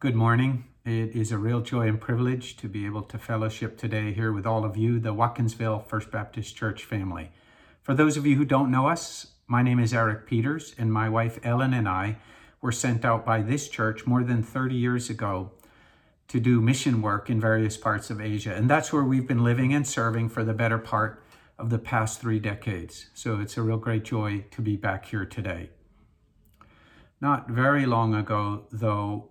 Good morning. It is a real joy and privilege to be able to fellowship today here with all of you, the Watkinsville First Baptist Church family. For those of you who don't know us, my name is Eric Peters, and my wife Ellen and I were sent out by this church more than 30 years ago to do mission work in various parts of Asia. And that's where we've been living and serving for the better part of the past three decades. So it's a real great joy to be back here today. Not very long ago, though,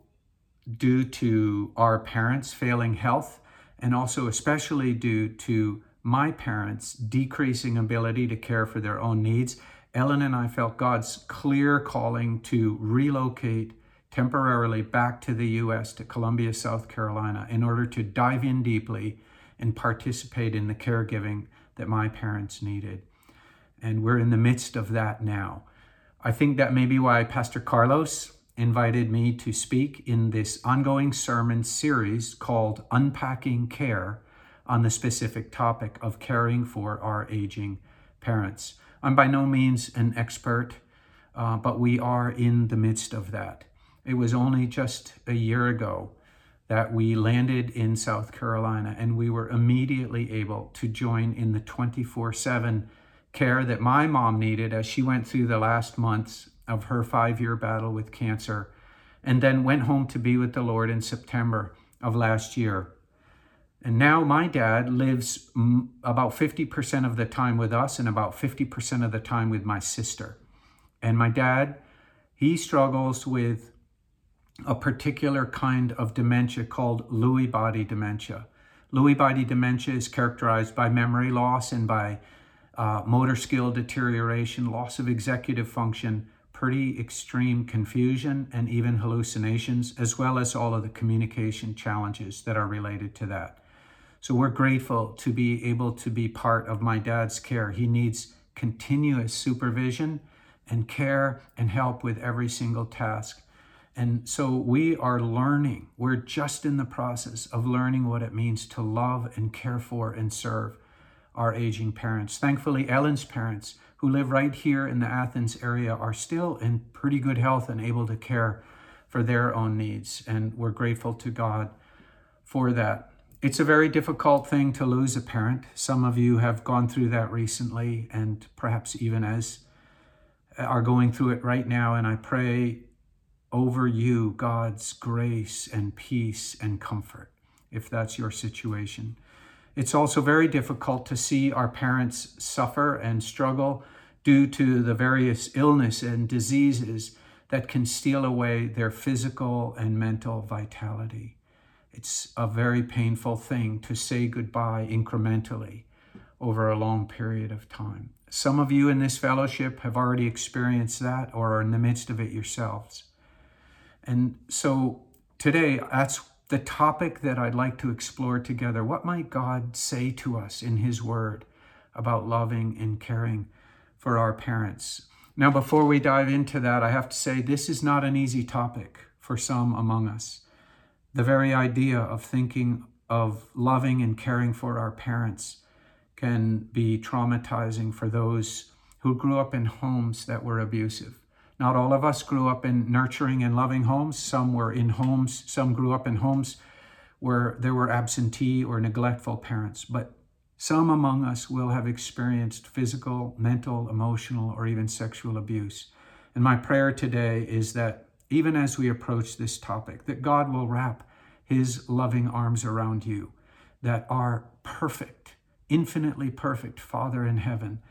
due to our parents failing health, and also especially due to my parents' decreasing ability to care for their own needs, Ellen and I felt God's clear calling to relocate temporarily back to the U.S., to Columbia, South Carolina, in order to dive in deeply and participate in the caregiving that my parents needed. And we're in the midst of that now. I think that may be why Pastor Carlos invited me to speak in this ongoing sermon series called Unpacking Care on the specific topic of caring for our aging parents. I'm by no means an expert, uh, but we are in the midst of that. It was only just a year ago that we landed in South Carolina and we were immediately able to join in the 24 7 care that my mom needed as she went through the last months of her five year battle with cancer, and then went home to be with the Lord in September of last year. And now my dad lives about 50% of the time with us and about 50% of the time with my sister. And my dad, he struggles with a particular kind of dementia called Lewy body dementia. Lewy body dementia is characterized by memory loss and by uh, motor skill deterioration, loss of executive function, pretty extreme confusion and even hallucinations, as well as all of the communication challenges that are related to that. So we're grateful to be able to be part of my dad's care. He needs continuous supervision and care and help with every single task. And so we are learning, we're just in the process of learning what it means to love and care for and serve our aging parents. Thankfully, Ellen's parents who live right here in the Athens area are still in pretty good health and able to care for their own needs. And we're grateful to God for that. It's a very difficult thing to lose a parent. Some of you have gone through that recently, and perhaps even as uh, are going through it right now. And I pray over you God's grace and peace and comfort, if that's your situation. It's also very difficult to see our parents suffer and struggle due to the various illness and diseases that can steal away their physical and mental vitality. It's a very painful thing to say goodbye incrementally over a long period of time. Some of you in this fellowship have already experienced that or are in the midst of it yourselves. And so today, that's the topic that I'd like to explore together. What might God say to us in His Word about loving and caring for our parents? Now, before we dive into that, I have to say this is not an easy topic for some among us. The very idea of thinking of loving and caring for our parents can be traumatizing for those who grew up in homes that were abusive. Not all of us grew up in nurturing and loving homes. Some were in homes, some grew up in homes where there were absentee or neglectful parents. But some among us will have experienced physical, mental, emotional, or even sexual abuse. And my prayer today is that even as we approach this topic, that God will wrap his loving arms around you, that our perfect, infinitely perfect Father in heaven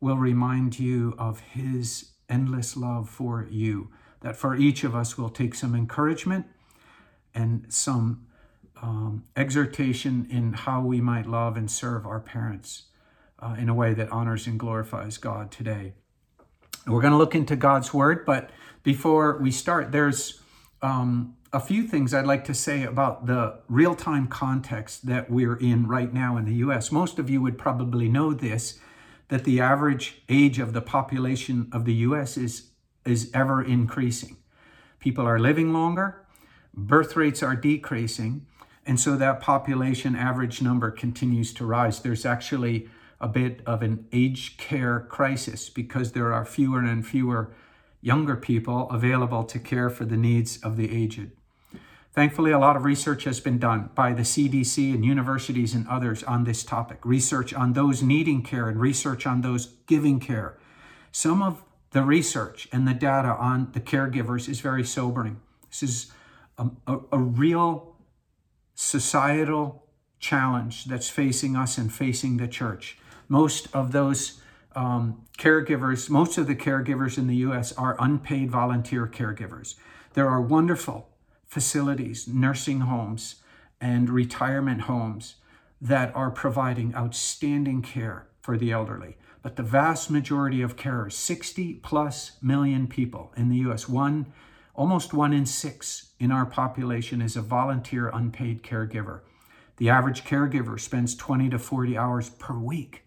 will remind you of his endless love for you. That for each of us will take some encouragement and some um, exhortation in how we might love and serve our parents uh, in a way that honors and glorifies God today. We're going to look into God's Word, but before we start, there's um, a few things I'd like to say about the real time context that we're in right now in the US. Most of you would probably know this that the average age of the population of the US is, is ever increasing. People are living longer, birth rates are decreasing, and so that population average number continues to rise. There's actually a bit of an age care crisis because there are fewer and fewer younger people available to care for the needs of the aged. Thankfully, a lot of research has been done by the CDC and universities and others on this topic research on those needing care and research on those giving care. Some of the research and the data on the caregivers is very sobering. This is a, a, a real societal challenge that's facing us and facing the church. Most of those um, caregivers, most of the caregivers in the US are unpaid volunteer caregivers. There are wonderful facilities, nursing homes, and retirement homes that are providing outstanding care for the elderly. But the vast majority of carers, 60 plus million people in the US, one, almost one in six in our population is a volunteer unpaid caregiver. The average caregiver spends 20 to 40 hours per week,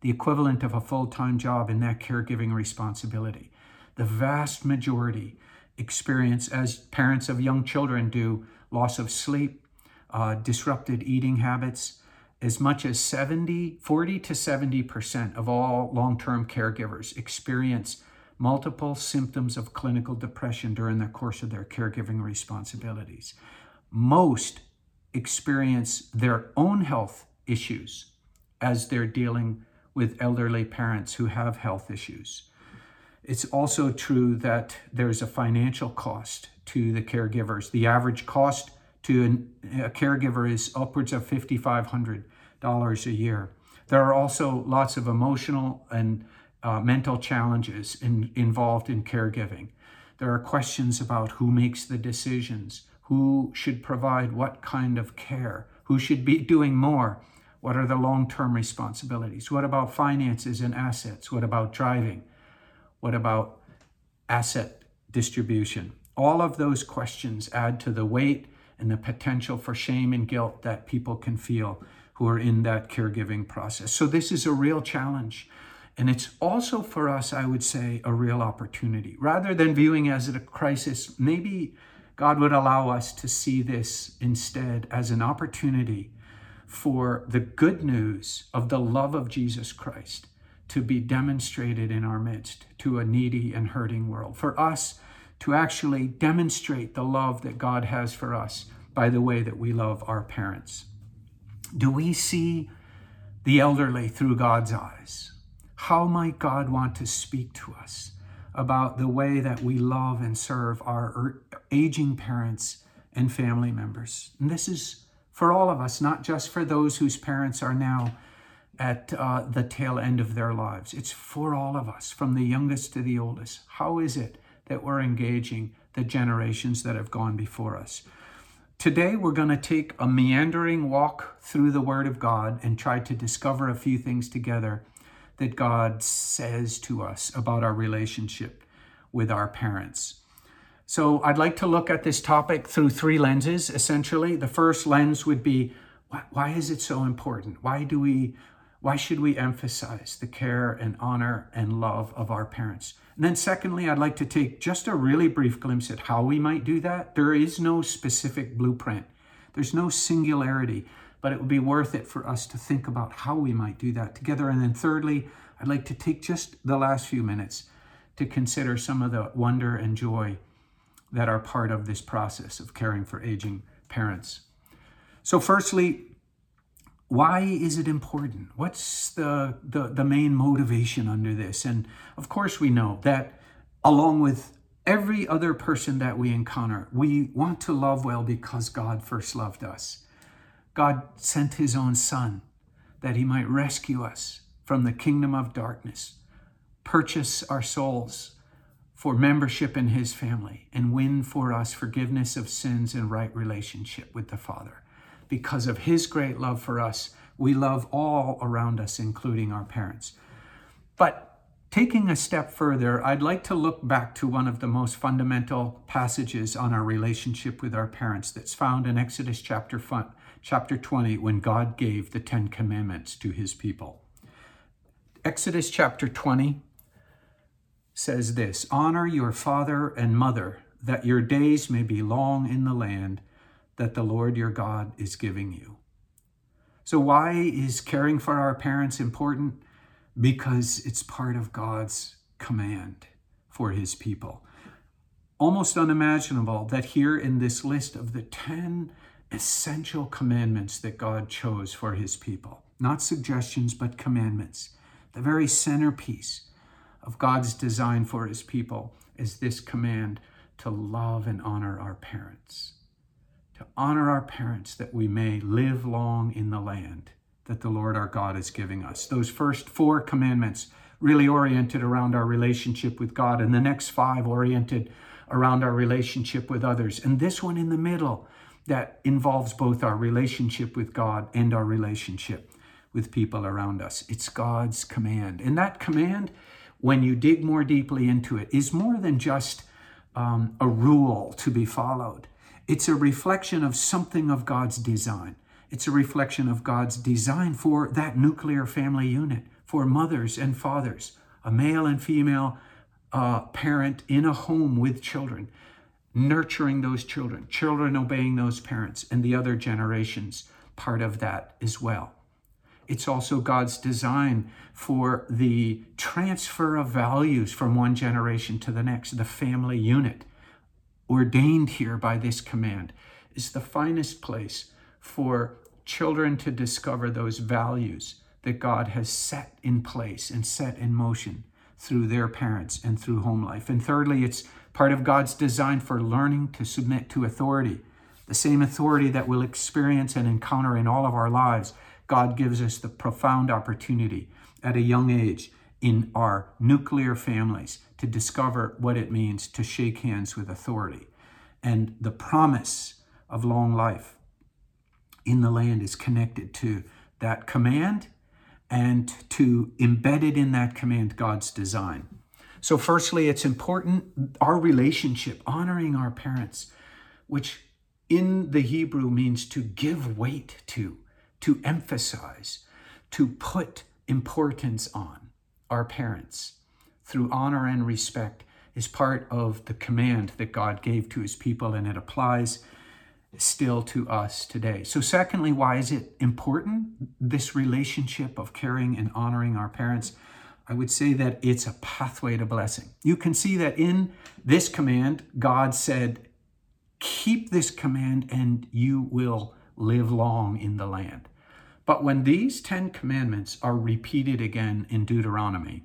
the equivalent of a full time job in that caregiving responsibility. The vast majority experience, as parents of young children do, loss of sleep, uh, disrupted eating habits. As much as 70, 40 to 70% of all long term caregivers experience multiple symptoms of clinical depression during the course of their caregiving responsibilities. Most experience their own health issues as they're dealing with elderly parents who have health issues. It's also true that there's a financial cost to the caregivers. The average cost to a caregiver is upwards of $5,500 a year. There are also lots of emotional and uh, mental challenges in, involved in caregiving. There are questions about who makes the decisions, who should provide what kind of care, who should be doing more, what are the long term responsibilities, what about finances and assets, what about driving. What about asset distribution? All of those questions add to the weight and the potential for shame and guilt that people can feel who are in that caregiving process. So, this is a real challenge. And it's also for us, I would say, a real opportunity. Rather than viewing as a crisis, maybe God would allow us to see this instead as an opportunity for the good news of the love of Jesus Christ to be demonstrated in our midst to a needy and hurting world. For us to actually demonstrate the love that God has for us by the way that we love our parents. Do we see the elderly through God's eyes? How might God want to speak to us about the way that we love and serve our er, aging parents and family members? And this is for all of us, not just for those whose parents are now at uh, the tail end of their lives. It's for all of us, from the youngest to the oldest. How is it that we're engaging the generations that have gone before us? Today, we're going to take a meandering walk through the Word of God and try to discover a few things together that God says to us about our relationship with our parents. So, I'd like to look at this topic through three lenses, essentially. The first lens would be why is it so important? Why do we why should we emphasize the care and honor and love of our parents? And then, secondly, I'd like to take just a really brief glimpse at how we might do that. There is no specific blueprint, there's no singularity, but it would be worth it for us to think about how we might do that together. And then, thirdly, I'd like to take just the last few minutes to consider some of the wonder and joy that are part of this process of caring for aging parents. So, firstly, why is it important? What's the, the, the main motivation under this? And of course, we know that along with every other person that we encounter, we want to love well because God first loved us. God sent his own Son that he might rescue us from the kingdom of darkness, purchase our souls for membership in his family, and win for us forgiveness of sins and right relationship with the Father because of his great love for us, we love all around us, including our parents. But taking a step further, I'd like to look back to one of the most fundamental passages on our relationship with our parents that's found in Exodus chapter, chapter 20 when God gave the Ten Commandments to his people. Exodus chapter 20 says this Honor your father and mother, that your days may be long in the land that the Lord your God is giving you. So, why is caring for our parents important? Because it's part of God's command for his people. almost unimaginable that here in this list of the 10 essential commandments that God chose for his people, not suggestions, but commandments, the very centerpiece of God's design for his people is this command to love and honor our parents. To honor our parents that we may live long in the land that the Lord our God is giving us. Those first four commandments really oriented around our relationship with God, and the next five oriented around our relationship with others. And this one in the middle that involves both our relationship with God and our relationship with people around us. It's God's command. And that command, when you dig more deeply into it, is more than just um, a rule to be followed. It's a reflection of something of God's design. It's a reflection of God's design for that nuclear family unit, for mothers and fathers, a male and female uh, parent in a home with children, nurturing those children, children obeying those parents, and the other generations part of that as well. It's also God's design for the transfer of values from one generation to the next. The family unit, ordained here by this command, is the finest place for children to discover those values that God has set in place and set in motion through their parents and through home life. And thirdly, it's part of God's design for learning to submit to authority, the same authority that we'll experience and encounter in all of our lives. God gives us the profound opportunity at a young age in our nuclear families to discover what it means to shake hands with authority and the promise of long life in the land is connected to that command and to embedded in that command God's design. So, firstly, it's important our relationship, honoring our parents, which in the Hebrew means to give weight to, to emphasize, to put importance on our parents through honor and respect is part of the command that God gave to his people, and it applies still to us today. So, secondly, why is it important, this relationship of caring and honoring our parents? I would say that it's a pathway to blessing. You can see that in this command, God said, Keep this command and you will live long in the land. But when these 10 commandments are repeated again in Deuteronomy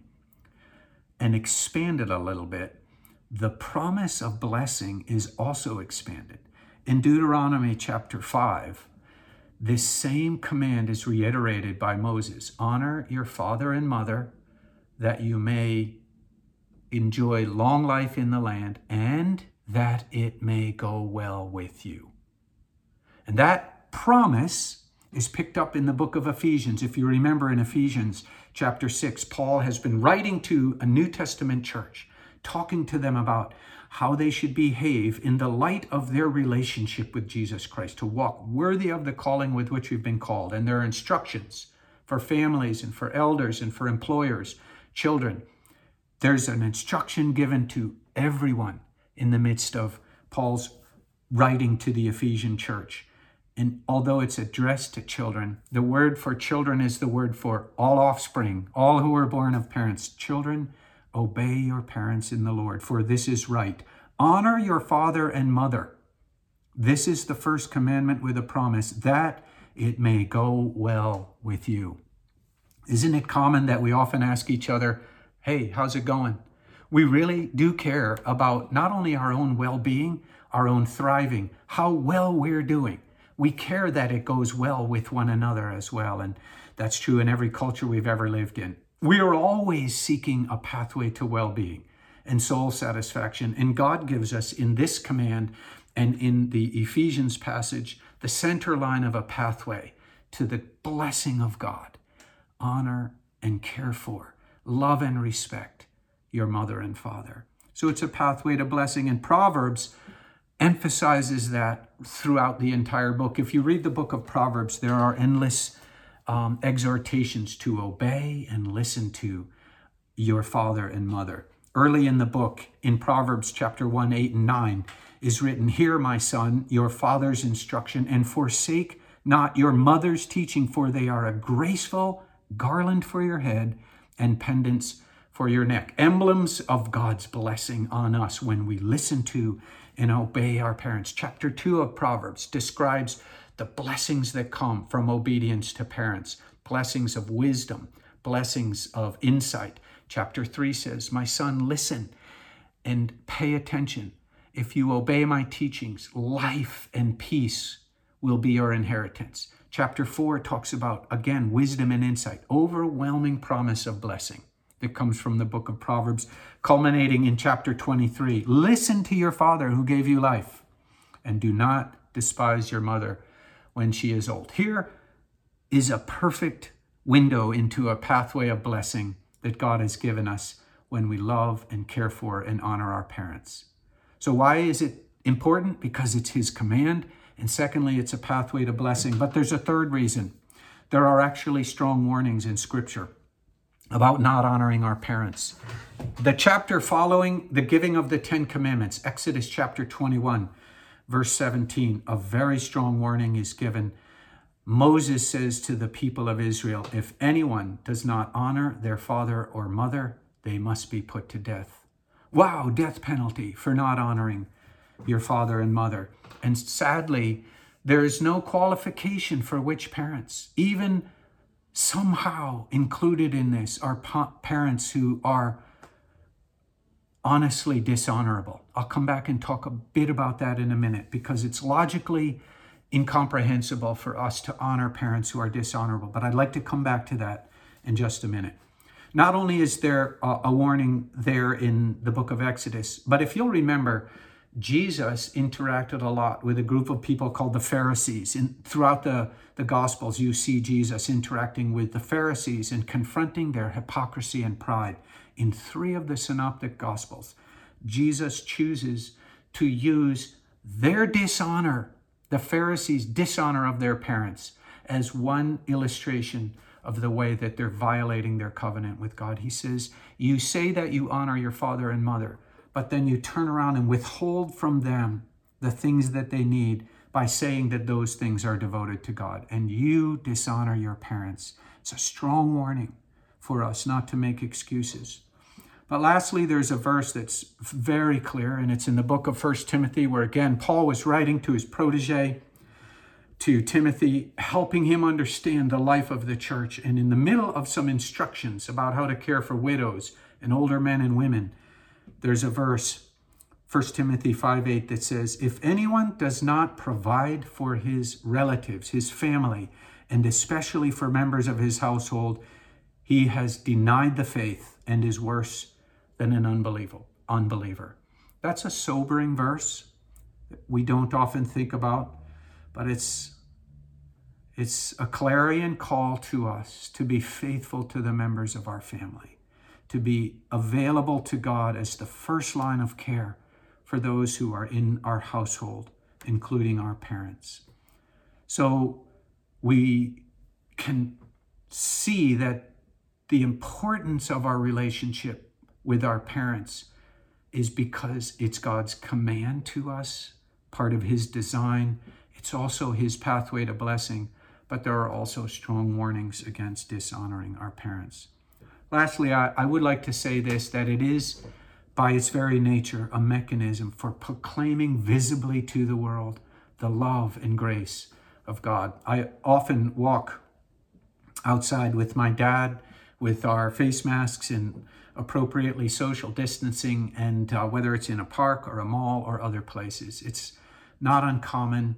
and expanded a little bit, the promise of blessing is also expanded. In Deuteronomy chapter 5, this same command is reiterated by Moses honor your father and mother that you may enjoy long life in the land and that it may go well with you. And that promise is picked up in the book of Ephesians. If you remember in Ephesians chapter 6, Paul has been writing to a New Testament church, talking to them about how they should behave in the light of their relationship with Jesus Christ, to walk worthy of the calling with which we've been called. And there are instructions for families and for elders and for employers, children. There's an instruction given to everyone in the midst of Paul's writing to the Ephesian church. And although it's addressed to children, the word for children is the word for all offspring, all who are born of parents. Children, Obey your parents in the Lord, for this is right. Honor your father and mother. This is the first commandment with a promise that it may go well with you. Isn't it common that we often ask each other, Hey, how's it going? We really do care about not only our own well being, our own thriving, how well we're doing. We care that it goes well with one another as well. And that's true in every culture we've ever lived in. We are always seeking a pathway to well being and soul satisfaction. And God gives us in this command and in the Ephesians passage the center line of a pathway to the blessing of God. Honor and care for, love and respect your mother and father. So it's a pathway to blessing. And Proverbs emphasizes that throughout the entire book. If you read the book of Proverbs, there are endless um, exhortations to obey and listen to your father and mother. Early in the book, in Proverbs chapter 1, 8, and 9, is written, Hear, my son, your father's instruction, and forsake not your mother's teaching, for they are a graceful garland for your head and pendants for your neck. Emblems of God's blessing on us when we listen to and obey our parents. Chapter 2 of Proverbs describes the blessings that come from obedience to parents, blessings of wisdom, blessings of insight. Chapter 3 says, My son, listen and pay attention. If you obey my teachings, life and peace will be your inheritance. Chapter 4 talks about, again, wisdom and insight, overwhelming promise of blessing that comes from the book of Proverbs, culminating in chapter 23. Listen to your father who gave you life, and do not despise your mother when she is old. Here is a perfect window into a pathway of blessing that God has given us when we love and care for and honor our parents. So, why is it important? Because it's His command. And secondly, it's a pathway to blessing. But there's a third reason. There are actually strong warnings in Scripture about not honoring our parents. The chapter following the giving of the Ten Commandments, Exodus chapter 21, verse 17, a very strong warning is given. Moses says to the people of Israel, If anyone does not honor their father or mother, they must be put to death. Wow, death penalty for not honoring your father and mother. And sadly, there is no qualification for which parents, even somehow included in this are pa- parents who are honestly dishonorable. I'll come back and talk a bit about that in a minute because it's logically incomprehensible for us to honor parents who are dishonorable. But I'd like to come back to that in just a minute. Not only is there a, a warning there in the book of Exodus, but if you'll remember, Jesus interacted a lot with a group of people called the Pharisees. And throughout the, the Gospels, you see Jesus interacting with the Pharisees and confronting their hypocrisy and pride. In three of the Synoptic Gospels, Jesus chooses to use their dishonor, the Pharisees' dishonor of their parents, as one illustration of the way that they're violating their covenant with God. He says, You say that you honor your father and mother but then you turn around and withhold from them the things that they need by saying that those things are devoted to God. And you dishonor your parents. It's a strong warning for us not to make excuses. But lastly, there's a verse that's very clear, and it's in the book of First Timothy, where again, Paul was writing to his protege, to Timothy, helping him understand the life of the church. And in the middle of some instructions about how to care for widows and older men and women, there's a verse, 1 Timothy 5 8, that says, If anyone does not provide for his relatives, his family, and especially for members of his household, he has denied the faith and is worse than an unbeliever. unbeliever. That's a sobering verse that we don't often think about, but it's it's a clarion call to us to be faithful to the members of our family to be available to God as the first line of care for those who are in our household, including our parents. So we can see that the importance of our relationship with our parents is because it's God's command to us, part of His design. It's also His pathway to blessing, but there are also strong warnings against dishonoring our parents. Lastly, I, I would like to say this that it is, by its very nature, a mechanism for proclaiming visibly to the world the love and grace of God. I often walk outside with my dad with our face masks and appropriately social distancing, and uh, whether it's in a park or a mall or other places, it's not uncommon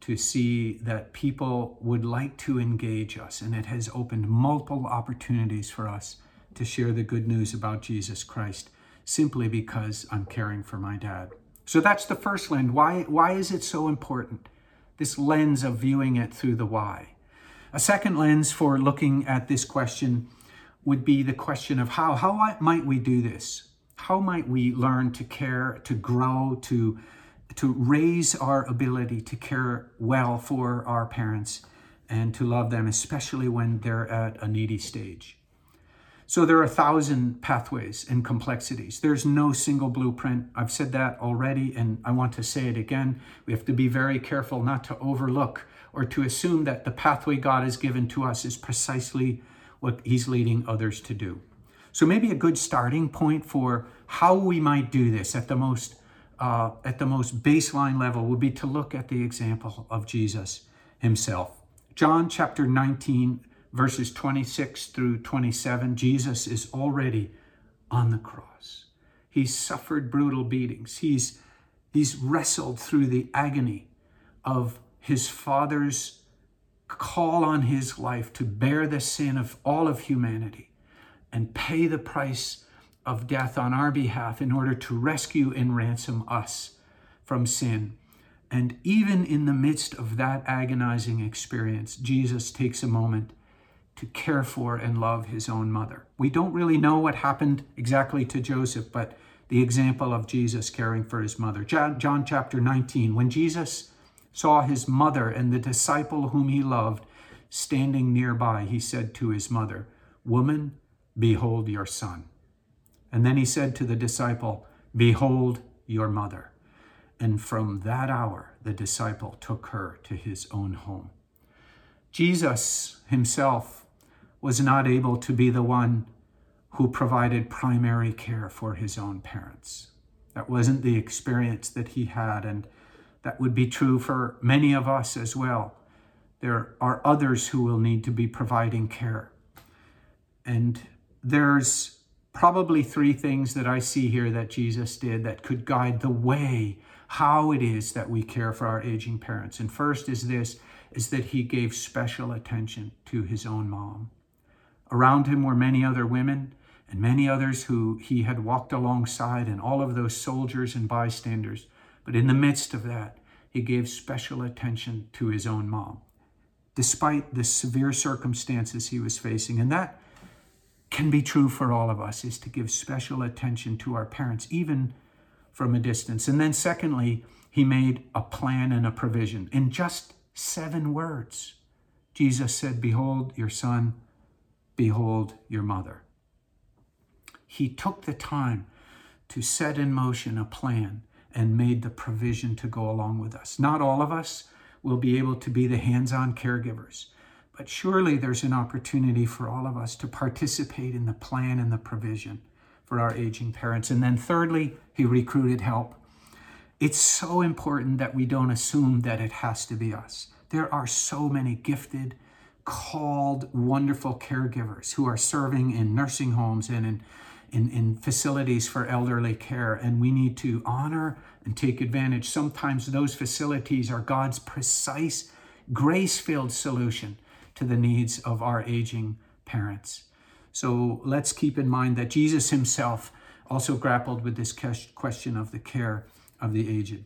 to see that people would like to engage us, and it has opened multiple opportunities for us to share the good news about Jesus Christ simply because I'm caring for my dad. So that's the first lens. Why, why is it so important? This lens of viewing it through the why. A second lens for looking at this question would be the question of how. How might we do this? How might we learn to care, to grow, to, to raise our ability to care well for our parents and to love them, especially when they're at a needy stage? So there are a thousand pathways and complexities. There's no single blueprint. I've said that already, and I want to say it again. We have to be very careful not to overlook or to assume that the pathway God has given to us is precisely what He's leading others to do. So maybe a good starting point for how we might do this at the most uh, at the most baseline level would be to look at the example of Jesus himself. John chapter 19, verses 26 through 27, Jesus is already on the cross. He's suffered brutal beatings. He's, he's wrestled through the agony of his Father's call on his life to bear the sin of all of humanity and pay the price of death on our behalf in order to rescue and ransom us from sin. And even in the midst of that agonizing experience, Jesus takes a moment to care for and love his own mother. We don't really know what happened exactly to Joseph, but the example of Jesus caring for his mother. John, John chapter 19, when Jesus saw his mother and the disciple whom he loved standing nearby, he said to his mother, Woman, behold your son. And then he said to the disciple, Behold your mother. And from that hour, the disciple took her to his own home. Jesus himself was not able to be the one who provided primary care for his own parents. That wasn't the experience that he had, and that would be true for many of us as well. There are others who will need to be providing care. And there's probably three things that I see here that Jesus did that could guide the way how it is that we care for our aging parents. And first is this is that he gave special attention to his own mom. Around him were many other women and many others who he had walked alongside and all of those soldiers and bystanders. But in the midst of that, he gave special attention to his own mom, despite the severe circumstances he was facing. And that can be true for all of us is to give special attention to our parents, even from a distance. And then, secondly, he made a plan and a provision. In just seven words, Jesus said, Behold your son, behold your mother. He took the time to set in motion a plan and made the provision to go along with us. Not all of us will be able to be the hands on caregivers, but surely there's an opportunity for all of us to participate in the plan and the provision for our aging parents. And then, thirdly, he recruited help. It's so important that we don't assume that it has to be us. There are so many gifted, called, wonderful caregivers who are serving in nursing homes and in in, in facilities for elderly care, and we need to honor and take advantage. Sometimes those facilities are God's precise, grace filled solution to the needs of our aging parents. So let's keep in mind that Jesus himself also grappled with this question of the care of the aged.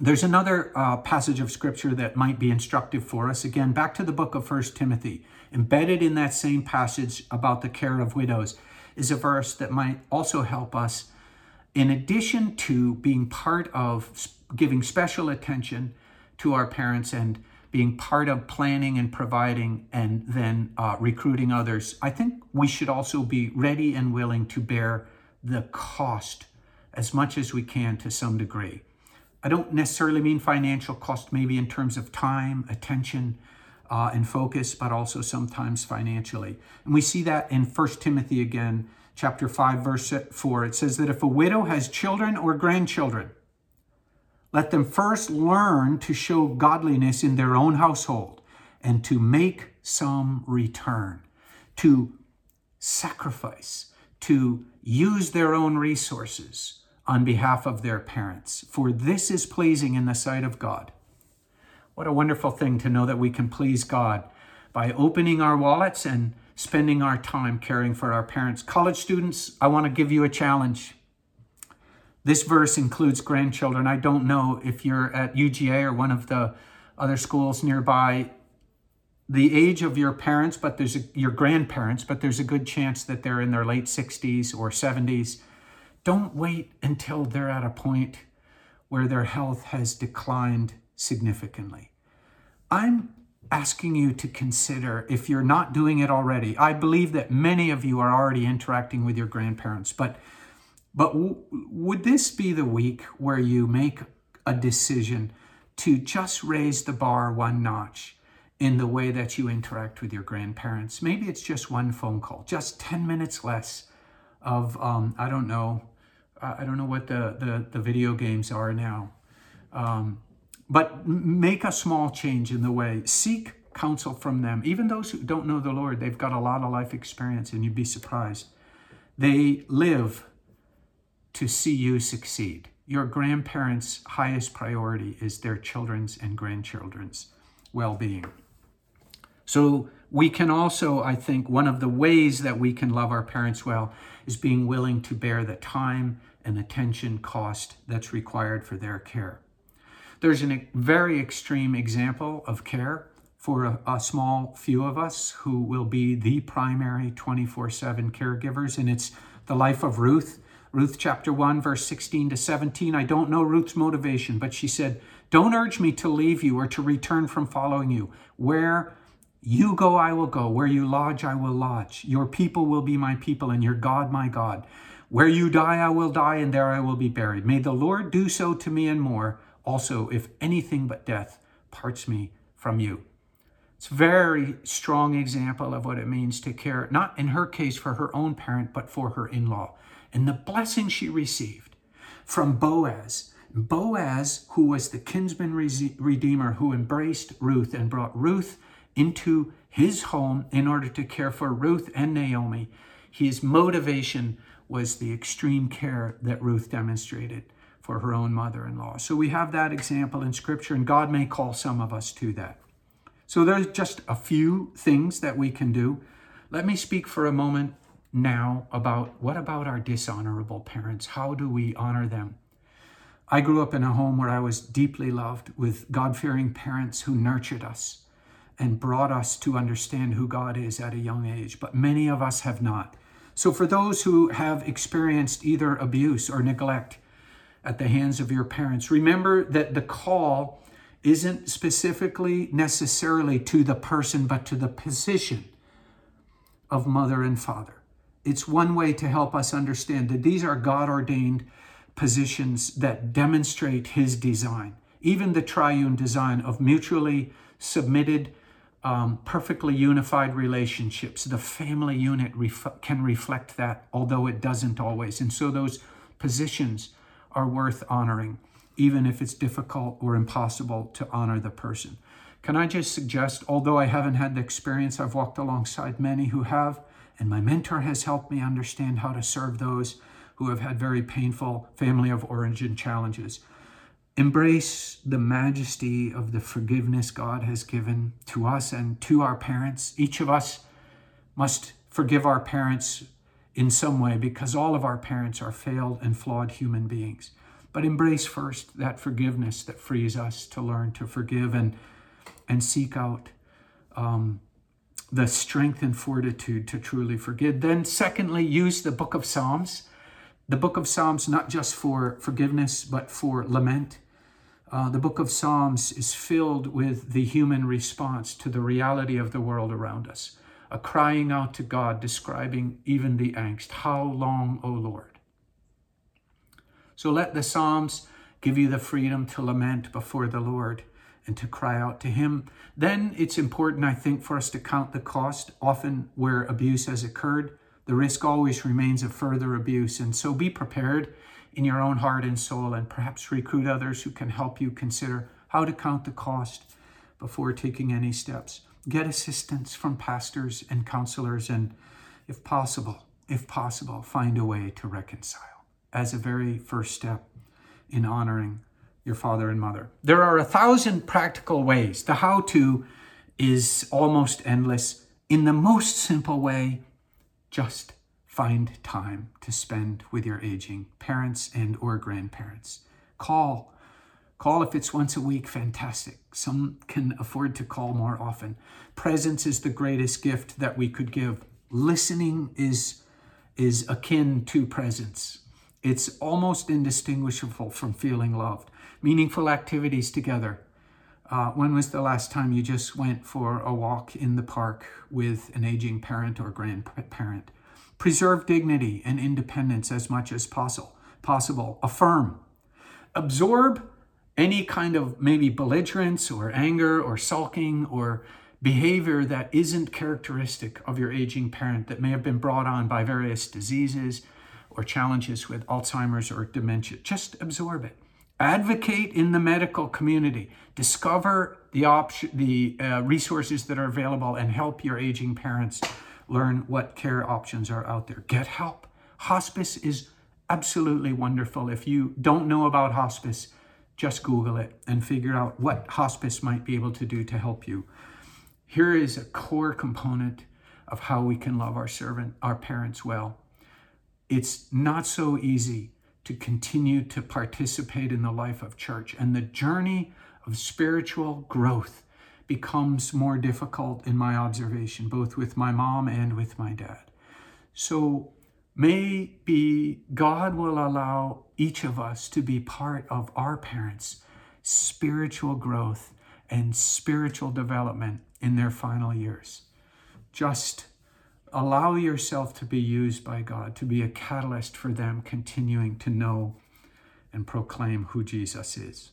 There's another uh, passage of scripture that might be instructive for us. Again, back to the book of First Timothy. Embedded in that same passage about the care of widows is a verse that might also help us, in addition to being part of giving special attention to our parents and being part of planning and providing and then uh, recruiting others, I think we should also be ready and willing to bear the cost as much as we can to some degree. I don't necessarily mean financial cost, maybe in terms of time, attention, uh, and focus, but also sometimes financially. And we see that in 1 Timothy again, chapter 5, verse 4. It says that if a widow has children or grandchildren, let them first learn to show godliness in their own household and to make some return, to sacrifice, to use their own resources on behalf of their parents. For this is pleasing in the sight of God. What a wonderful thing to know that we can please God by opening our wallets and spending our time caring for our parents. College students, I want to give you a challenge. This verse includes grandchildren. I don't know if you're at UGA or one of the other schools nearby the age of your parents, but there's a, your grandparents, but there's a good chance that they're in their late 60s or 70s. Don't wait until they're at a point where their health has declined significantly. I'm asking you to consider if you're not doing it already. I believe that many of you are already interacting with your grandparents, but but w- would this be the week where you make a decision to just raise the bar one notch in the way that you interact with your grandparents. Maybe it's just one phone call, just 10 minutes less of, um, I don't know, I don't know what the, the, the video games are now. Um, but make a small change in the way. Seek counsel from them. Even those who don't know the Lord, they've got a lot of life experience, and you'd be surprised. They live to see you succeed. Your grandparents' highest priority is their children's and grandchildren's well being. So, we can also, I think, one of the ways that we can love our parents well is being willing to bear the time and attention cost that's required for their care. There's a very extreme example of care for a, a small few of us who will be the primary 24 7 caregivers, and it's the life of Ruth. Ruth chapter 1, verse 16 to 17. I don't know Ruth's motivation, but she said, Don't urge me to leave you or to return from following you. Where you go, I will go. Where you lodge, I will lodge. Your people will be my people, and your God, my God. Where you die, I will die, and there I will be buried. May the Lord do so to me and more, also, if anything but death parts me from you. It's a very strong example of what it means to care, not in her case for her own parent, but for her in law. And the blessing she received from Boaz. Boaz, who was the kinsman redeemer who embraced Ruth and brought Ruth into his home in order to care for Ruth and Naomi. His motivation was the extreme care that Ruth demonstrated for her own mother in law. So we have that example in Scripture, and God may call some of us to that. So there's just a few things that we can do. Let me speak for a moment now about what about our dishonorable parents? How do we honor them? I grew up in a home where I was deeply loved with God fearing parents who nurtured us and brought us to understand who God is at a young age, but many of us have not. So, for those who have experienced either abuse or neglect at the hands of your parents, remember that the call isn't specifically necessarily to the person, but to the position of mother and father. It's one way to help us understand that these are God ordained positions that demonstrate His design, even the triune design of mutually submitted, um, perfectly unified relationships. The family unit ref- can reflect that, although it doesn't always. And so those positions are worth honoring even if it's difficult or impossible to honor the person. Can I just suggest, although I haven't had the experience, I've walked alongside many who have, and my mentor has helped me understand how to serve those who have had very painful family of origin challenges. Embrace the majesty of the forgiveness God has given to us and to our parents. Each of us must forgive our parents in some way because all of our parents are failed and flawed human beings. But embrace first that forgiveness that frees us to learn to forgive and, and seek out um, the strength and fortitude to truly forgive. Then, secondly, use the book of Psalms. The book of Psalms, not just for forgiveness, but for lament. Uh, the book of Psalms is filled with the human response to the reality of the world around us, a crying out to God, describing even the angst. How long, O Lord? So let the Psalms give you the freedom to lament before the Lord and to cry out to Him. Then it's important, I think, for us to count the cost. Often, where abuse has occurred, the risk always remains of further abuse. And so be prepared in your own heart and soul and perhaps recruit others who can help you consider how to count the cost before taking any steps. Get assistance from pastors and counselors, and if possible, if possible, find a way to reconcile as a very first step in honoring your father and mother. There are a thousand practical ways. The how to is almost endless. In the most simple way, just find time to spend with your aging parents and or grandparents. Call. Call if it's once a week, fantastic. Some can afford to call more often. Presence is the greatest gift that we could give. Listening is is akin to presence. It's almost indistinguishable from feeling loved. Meaningful activities together. Uh, when was the last time you just went for a walk in the park with an aging parent or grandparent? Preserve dignity and independence as much as possible. Possible. Affirm. Absorb any kind of maybe belligerence or anger or sulking or behavior that isn't characteristic of your aging parent that may have been brought on by various diseases or challenges with Alzheimer's or dementia. Just absorb it. Advocate in the medical community. Discover the option, the uh, resources that are available, and help your aging parents learn what care options are out there. Get help. Hospice is absolutely wonderful. If you don't know about hospice, just Google it and figure out what hospice might be able to do to help you. Here is a core component of how we can love our servant, our parents well. It's not so easy to continue to participate in the life of church, and the journey of spiritual growth becomes more difficult in my observation, both with my mom and with my dad. So maybe God will allow each of us to be part of our parents' spiritual growth and spiritual development in their final years. Just allow yourself to be used by God, to be a catalyst for them continuing to know and proclaim who Jesus is.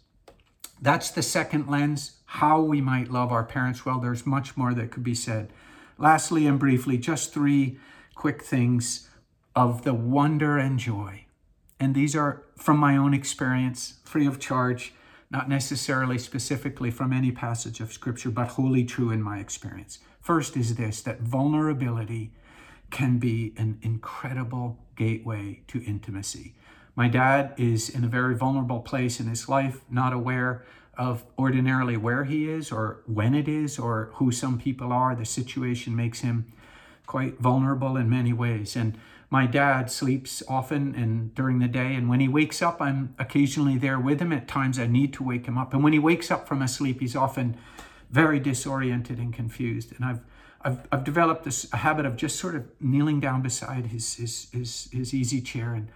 That's the second lens, how we might love our parents well. There's much more that could be said. Lastly and briefly, just three quick things of the wonder and joy. And these are from my own experience, free of charge not necessarily specifically from any passage of Scripture, but wholly true in my experience. First is this that vulnerability can be an incredible gateway to intimacy. My dad is in a very vulnerable place in his life, not aware of ordinarily where he is or when it is or who some people are. The situation makes him quite vulnerable in many ways. And my dad sleeps often and during the day, and when he wakes up, I'm occasionally there with him. At times, I need to wake him up. And when he wakes up from a sleep, he's often very disoriented and confused. And I've I've, I've developed this a habit of just sort of kneeling down beside his, his his his easy chair and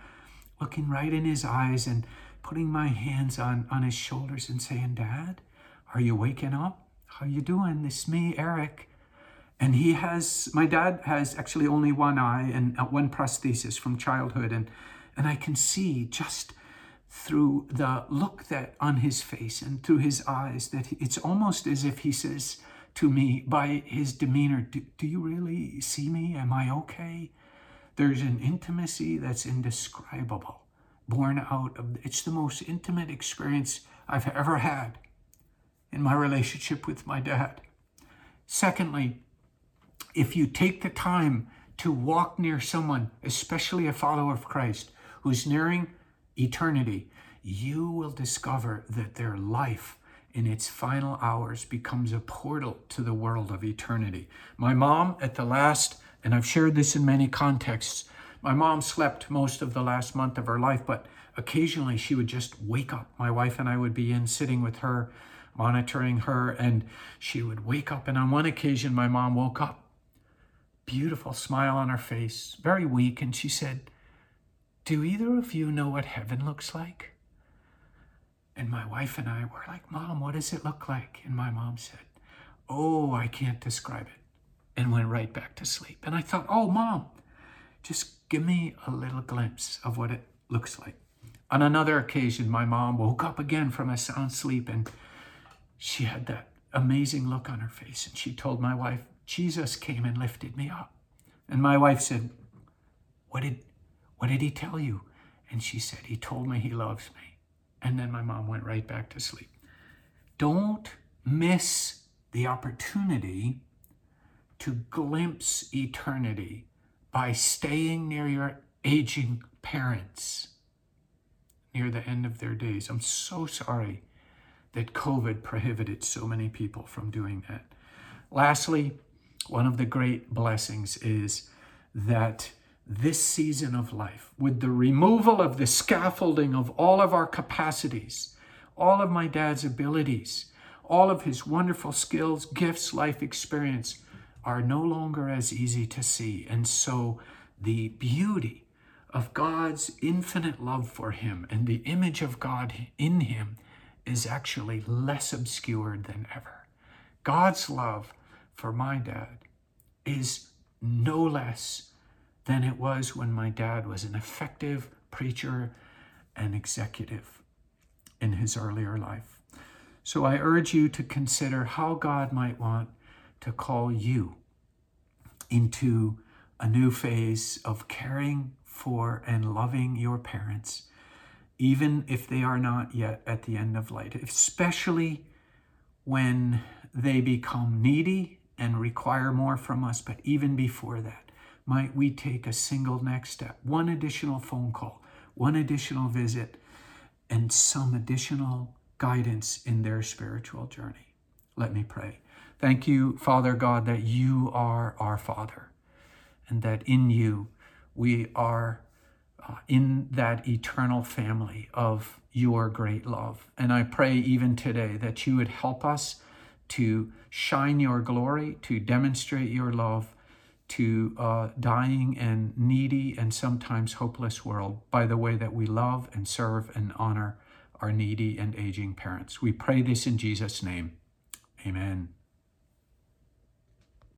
looking right in his eyes and putting my hands on on his shoulders and saying, "Dad, are you waking up? How you doing? This is me, Eric." and he has my dad has actually only one eye and uh, one prosthesis from childhood and and i can see just through the look that on his face and through his eyes that it's almost as if he says to me by his demeanor do, do you really see me am i okay there's an intimacy that's indescribable born out of it's the most intimate experience i've ever had in my relationship with my dad secondly if you take the time to walk near someone, especially a follower of Christ, who's nearing eternity, you will discover that their life in its final hours becomes a portal to the world of eternity. My mom, at the last, and I've shared this in many contexts, my mom slept most of the last month of her life, but occasionally she would just wake up. My wife and I would be in sitting with her, monitoring her, and she would wake up. And on one occasion, my mom woke up beautiful smile on her face, very weak, and she said, Do either of you know what heaven looks like? And my wife and I were like, Mom, what does it look like? And my mom said, Oh, I can't describe it. And went right back to sleep. And I thought, Oh, Mom, just give me a little glimpse of what it looks like. On another occasion, my mom woke up again from a sound sleep and she had that amazing look on her face. And she told my wife, Jesus came and lifted me up. And my wife said, What did what did he tell you? And she said, He told me he loves me. And then my mom went right back to sleep. Don't miss the opportunity to glimpse eternity by staying near your aging parents near the end of their days. I'm so sorry that COVID prohibited so many people from doing that. Lastly, one of the great blessings is that this season of life, with the removal of the scaffolding of all of our capacities, all of my dad's abilities, all of his wonderful skills, gifts, life experience, are no longer as easy to see. And so the beauty of God's infinite love for him and the image of God in him is actually less obscured than ever. God's love for my dad is no less than it was when my dad was an effective preacher and executive in his earlier life. So I urge you to consider how God might want to call you into a new phase of caring for and loving your parents, even if they are not yet at the end of life, especially when they become needy and require more from us. But even before that, might we take a single next step, one additional phone call, one additional visit, and some additional guidance in their spiritual journey. Let me pray. Thank you, Father God, that you are our Father and that in you we are uh, in that eternal family of your great love. And I pray even today that you would help us to shine your glory, to demonstrate your love to a dying and needy and sometimes hopeless world by the way that we love and serve and honor our needy and aging parents. We pray this in Jesus' name. Amen.